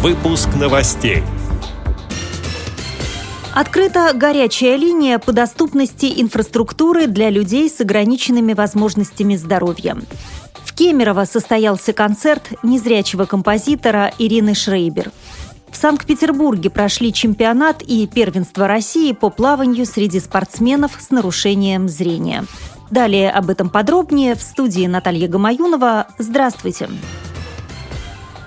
Выпуск новостей. Открыта горячая линия по доступности инфраструктуры для людей с ограниченными возможностями здоровья. В Кемерово состоялся концерт незрячего композитора Ирины Шрейбер. В Санкт-Петербурге прошли чемпионат и первенство России по плаванию среди спортсменов с нарушением зрения. Далее об этом подробнее в студии Наталья Гамаюнова. Здравствуйте. Здравствуйте.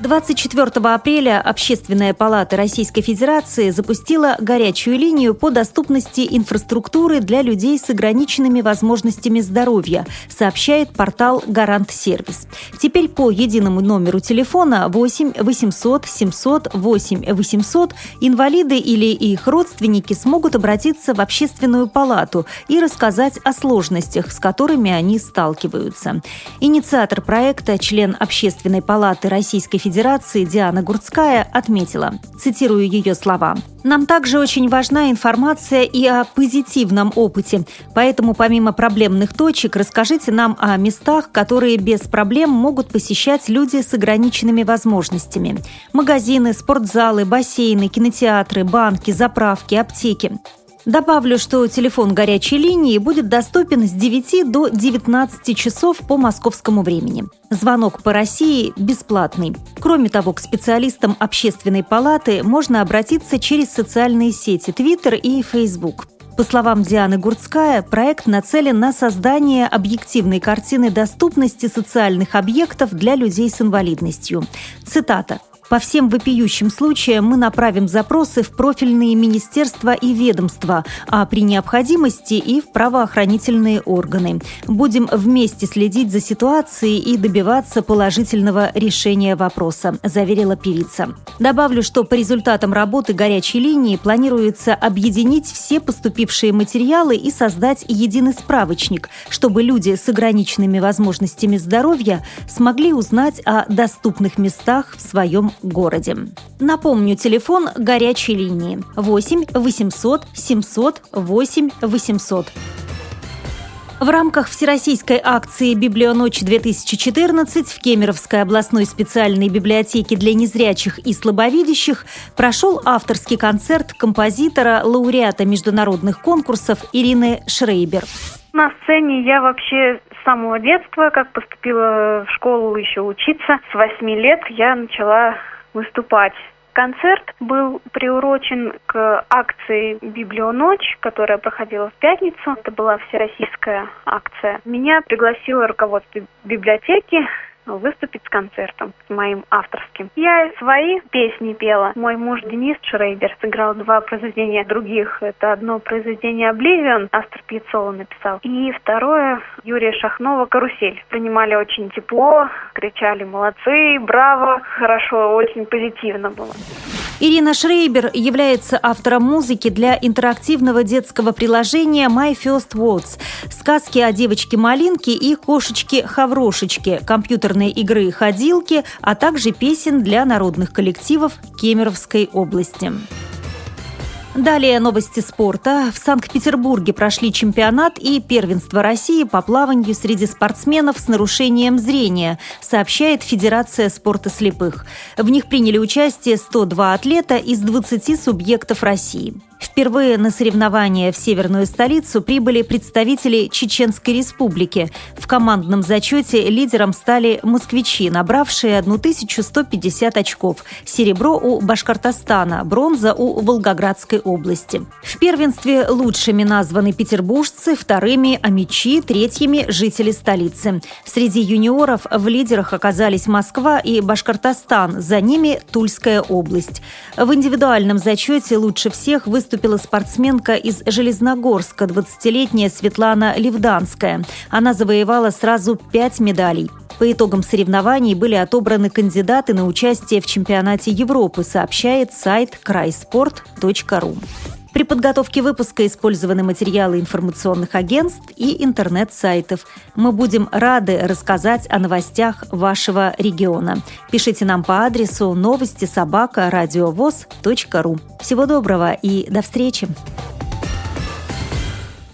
24 апреля Общественная палата Российской Федерации запустила горячую линию по доступности инфраструктуры для людей с ограниченными возможностями здоровья, сообщает портал Гарант Сервис. Теперь по единому номеру телефона 8 800 700 8 800 инвалиды или их родственники смогут обратиться в Общественную палату и рассказать о сложностях, с которыми они сталкиваются. Инициатор проекта, член Общественной палаты Российской Федерации Федерации Диана Гурцкая отметила, цитирую ее слова, «Нам также очень важна информация и о позитивном опыте, поэтому помимо проблемных точек расскажите нам о местах, которые без проблем могут посещать люди с ограниченными возможностями. Магазины, спортзалы, бассейны, кинотеатры, банки, заправки, аптеки. Добавлю, что телефон горячей линии будет доступен с 9 до 19 часов по московскому времени. Звонок по России бесплатный. Кроме того, к специалистам общественной палаты можно обратиться через социальные сети Twitter и Facebook. По словам Дианы Гурцкая, проект нацелен на создание объективной картины доступности социальных объектов для людей с инвалидностью. Цитата. По всем вопиющим случаям мы направим запросы в профильные министерства и ведомства, а при необходимости и в правоохранительные органы. Будем вместе следить за ситуацией и добиваться положительного решения вопроса, заверила певица. Добавлю, что по результатам работы горячей линии планируется объединить все поступившие материалы и создать единый справочник, чтобы люди с ограниченными возможностями здоровья смогли узнать о доступных местах в своем городе. Напомню, телефон горячей линии 8 800 700 8 800. В рамках всероссийской акции «Библионочь-2014» в Кемеровской областной специальной библиотеке для незрячих и слабовидящих прошел авторский концерт композитора, лауреата международных конкурсов Ирины Шрейбер. На сцене я вообще с самого детства, как поступила в школу еще учиться, с восьми лет я начала выступать. Концерт был приурочен к акции «Библионочь», которая проходила в пятницу. Это была всероссийская акция. Меня пригласило руководство библиотеки выступить с концертом, с моим авторским. Я свои песни пела. Мой муж Денис Шрейбер сыграл два произведения других. Это одно произведение «Обливион» Астр Пьяцола написал. И второе Юрия Шахнова «Карусель». Принимали очень тепло, кричали «молодцы», «браво», хорошо, очень позитивно было. Ирина Шрейбер является автором музыки для интерактивного детского приложения My First Words, сказки о девочке Малинке и кошечке Хаврошечке, компьютерной игры «Ходилки», а также песен для народных коллективов Кемеровской области. Далее новости спорта. В Санкт-Петербурге прошли чемпионат и первенство России по плаванию среди спортсменов с нарушением зрения, сообщает Федерация спорта слепых. В них приняли участие 102 атлета из 20 субъектов России. Впервые на соревнования в северную столицу прибыли представители Чеченской республики. В командном зачете лидером стали москвичи, набравшие 1150 очков. Серебро у Башкортостана, бронза у Волгоградской области. В первенстве лучшими названы петербуржцы, вторыми – амичи, третьими – жители столицы. Среди юниоров в лидерах оказались Москва и Башкортостан, за ними – Тульская область. В индивидуальном зачете лучше всех выступила спортсменка из Железногорска, 20-летняя Светлана Левданская. Она завоевала сразу пять медалей. По итогам соревнований были отобраны кандидаты на участие в чемпионате Европы, сообщает сайт крайспорт.ру. При подготовке выпуска использованы материалы информационных агентств и интернет-сайтов. Мы будем рады рассказать о новостях вашего региона. Пишите нам по адресу новости собака ру. Всего доброго и до встречи!